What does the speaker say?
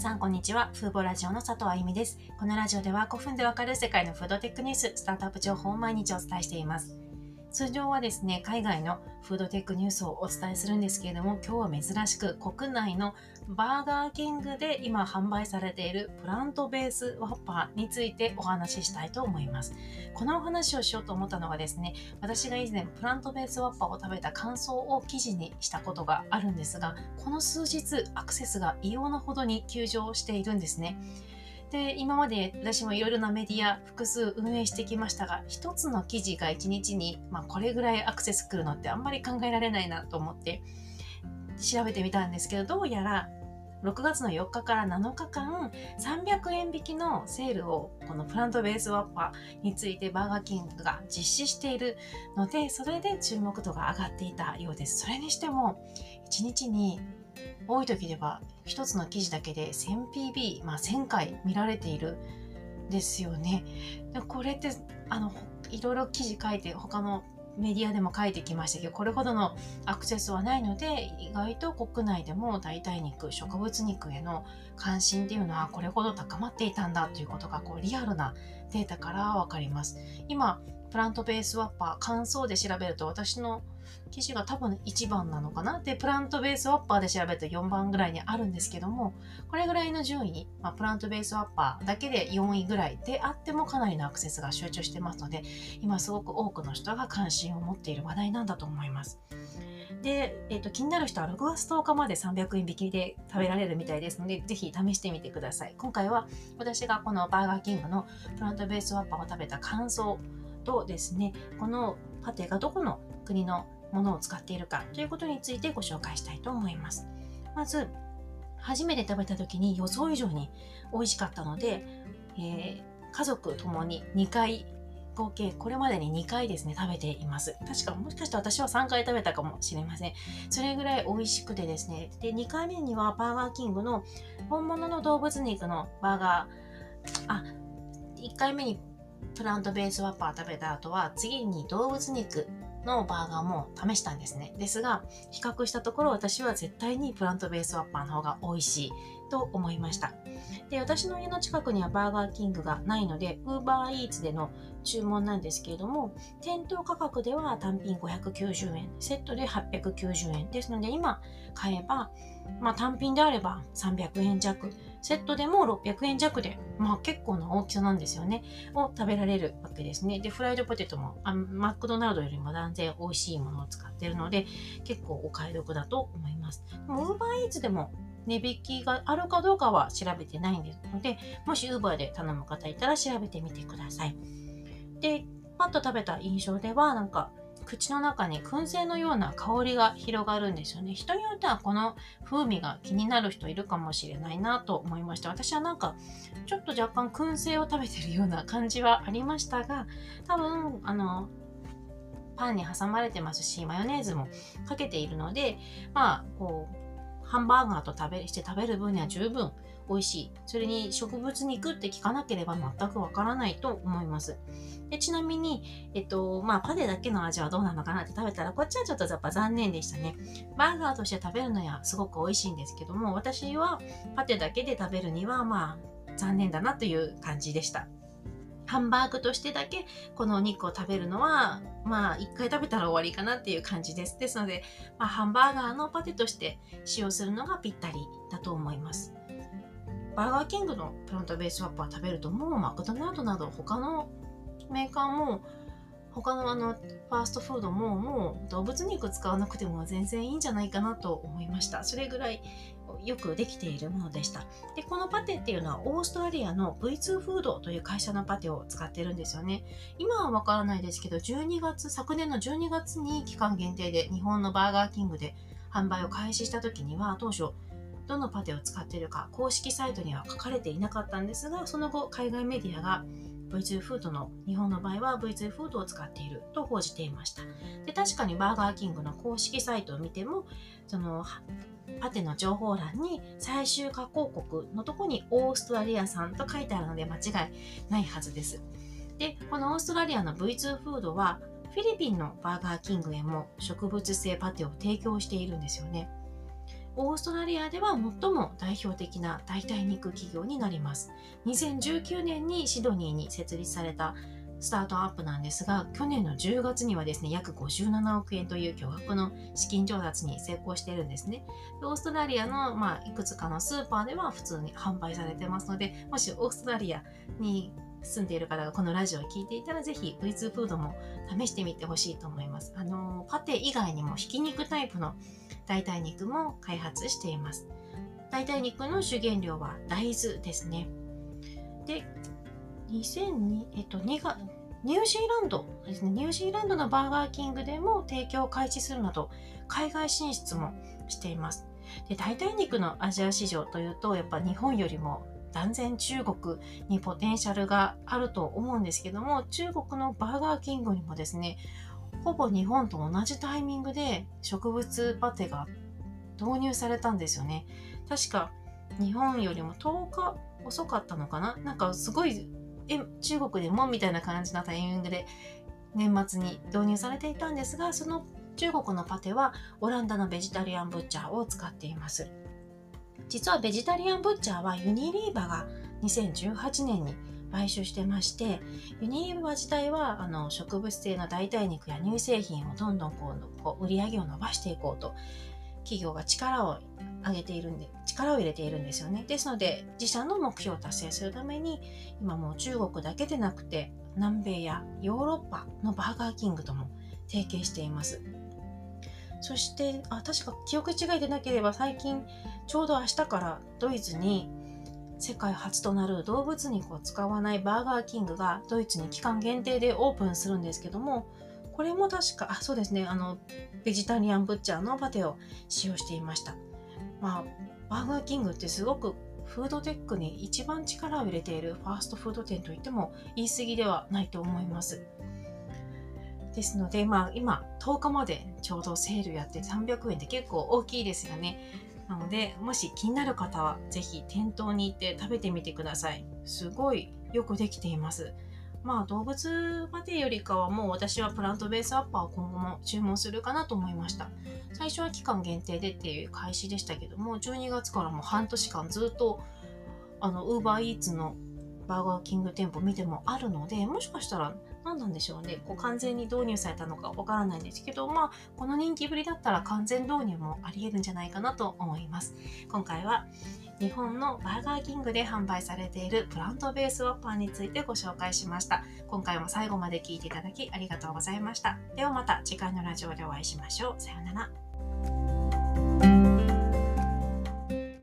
さん、こんにちは。フーボラジオの佐藤あゆみです。このラジオでは5分でわかる世界のフードテックニュース、スタートアップ情報を毎日お伝えしています。通常はですね、海外のフードテックニュースをお伝えするんですけれども、今日は珍しく国内のバーガーキングで今販売されているプラントベースワッパーについてお話ししたいと思います。このお話をしようと思ったのがですね、私が以前プラントベースワッパーを食べた感想を記事にしたことがあるんですが、この数日アクセスが異様なほどに急上しているんですね。で、今まで私もいろいろなメディア複数運営してきましたが、一つの記事が一日に、まあ、これぐらいアクセス来るのってあんまり考えられないなと思って調べてみたんですけど、どうやら6月の4日から7日間300円引きのセールをこのプラントベースワッパーについてバーガーキングが実施しているのでそれで注目度が上がっていたようです。それにしても1日に多い時では1つの記事だけで 1000pb ま1000回見られているですよね。でこれってあのいろいろ記事書いて他のメディアでも書いてきましたけどこれほどのアクセスはないので意外と国内でも代替肉植物肉への関心っていうのはこれほど高まっていたんだということがこうリアルなデータから分かります今プラントベースワッパー乾燥で調べると私の記事が多分1番なのかなで、プラントベースワッパーで調べると4番ぐらいにあるんですけども、これぐらいの順位、まあ、プラントベースワッパーだけで4位ぐらいであってもかなりのアクセスが集中してますので、今すごく多くの人が関心を持っている話題なんだと思います。で、え、ー、と、気になる人は6月10日まで300円引きで食べられるみたいですので、ぜひ試してみてください。今回は私がこのバーガーキングのプラントベースワッパーを食べた感想とですね、このパテがどこの国のものを使っているかということについてご紹介したいと思います。まず、初めて食べた時に予想以上に美味しかったので、えー、家族ともに2回合計これまでに2回ですね食べています。確かもしかして私は3回食べたかもしれません。それぐらい美味しくてですね。で2回目にはバーガーキングの本物の動物肉のバーガー。あ1回目にプラントベースワッパー食べた後は次に動物肉のバーガーも試したんですね。ですが、比較したところ私は絶対にプラントベースワッパーの方が美味しいと思いました。で、私の家の近くにはバーガーキングがないので、UberEats での注文なんですけれども、店頭価格では単品590円、セットで890円ですので、今買えば、まあ単品であれば300円弱、セットでも600円弱で、まあ結構な大きさなんですよね。を食べられるわけですね。で、フライドポテトもあマクドナルドよりも断然美味しいものを使ってるので、結構お買い得だと思います。でも、ウーバーイーツでも値引きがあるかどうかは調べてないんですので、もし Uber で頼む方いたら調べてみてください。で、パッと食べた印象では、なんか、口の中に燻製のような香りが広がるんですよね。人によってはこの風味が気になる人いるかもしれないなと思いました。私はなんかちょっと若干燻製を食べてるような感じはありましたが、多分あのパンに挟まれてますし、マヨネーズもかけているので、まあこうハンバーガーと食べして食べる分には十分美味しい。それに植物肉って聞かなければ全くわからないと思います。でちなみに、えっと、まあ、パテだけの味はどうなのかなって食べたら、こっちはちょっとやっぱ残念でしたね。バーガーとして食べるのはすごく美味しいんですけども、私はパテだけで食べるには、まあ、残念だなという感じでした。ハンバーグとしてだけこのお肉を食べるのは、まあ、一回食べたら終わりかなっていう感じです。ですので、まあ、ハンバーガーのパテとして使用するのがぴったりだと思います。バーガーキングのプラントベースワッパー食べると、もうマクドナルドなど他のメーカーも他のあのファーストフードももう動物肉使わなくても全然いいんじゃないかなと思いました。それぐらいよくできているものでした。で、このパテっていうのはオーストラリアの V2 フードという会社のパテを使ってるんですよね。今はわからないですけど、12月、昨年の12月に期間限定で日本のバーガーキングで販売を開始した時には当初どのパテを使っているか公式サイトには書かれていなかったんですが、その後海外メディアが V2 フードの日本の場合は V2 フードを使っていると報じていました。で確かにバーガーキングの公式サイトを見てもそのパテの情報欄に最終加工国のとこにオーストラリア産と書いてあるので間違いないはずです。で、このオーストラリアの V2 フードはフィリピンのバーガーキングへも植物性パテを提供しているんですよね。オーストラリアでは最も代表的な代替肉企業になります。2019年にシドニーに設立されたスタートアップなんですが去年の10月にはですね約57億円という巨額の資金調達に成功しているんですね。オーストラリアの、まあ、いくつかのスーパーでは普通に販売されてますのでもしオーストラリアに住んでいる方がこのラジオを聞いていたらぜひ V2 フードも試してみてほしいと思います。あのパテ以外にもひき肉タイプの代替肉も開発しています。代替肉の主原料は大豆ですね。で2002、えっと、2がニュージーランドですね、ニュージーランドのバーガーキングでも提供を開始するなど、海外進出もしています。で代替肉のアジア市場というと、やっぱ日本よりも断然中国にポテンシャルがあると思うんですけども、中国のバーガーキングにもですね、ほぼ日本と同じタイミングで植物パテが導入されたんですよね。確か日本よりも10日遅かったのかな？なんかすごいえ中国でもみたいな感じのタイミングで年末に導入されていたんですがその中国のパテはオランダのベジタリアンブッチャーを使っています実はベジタリアンブッチャーはユニリーバが2018年に買収してましてユニリーバ自体はあの植物性の代替肉や乳製品をどんどんこうこう売り上げを伸ばしていこうと企業が力を上げているんで力を入れているんですよね。ですので自社の目標を達成するために今もう中国だけでなくて南米やヨーロッパのバーガーキングとも提携しています。そしてあ確か記憶違いでなければ最近ちょうど明日からドイツに世界初となる動物肉を使わないバーガーキングがドイツに期間限定でオープンするんですけどもこれも確かあそうですねあのベジタリアンブッチャーのパテを使用していましたまあバーガーキングってすごくフードテックに一番力を入れているファーストフード店といっても言い過ぎではないと思います。ですので、まあ、今10日までちょうどセールやって300円って結構大きいですよね。なので、もし気になる方はぜひ店頭に行って食べてみてください。すごいよくできています。まあ動物までよりかはもう私はプラントベースアッパーを今後も注文するかなと思いました。最初は期間限定でっていう開始でしたけども、12月からもう半年間ずっとあの、ウーバーイーツのバーガーキング店舗見てもあるので、もしかしたら何なんでしょうね。こう完全に導入されたのかわからないんですけど、まあ、この人気ぶりだったら完全導入もありえるんじゃないかなと思います。今回は日本のバーガーキングで販売されているプラントベースワッパーについてご紹介しました。今回も最後まで聴いていただきありがとうございました。ではまた次回のラジオでお会いしましょう。さようなら。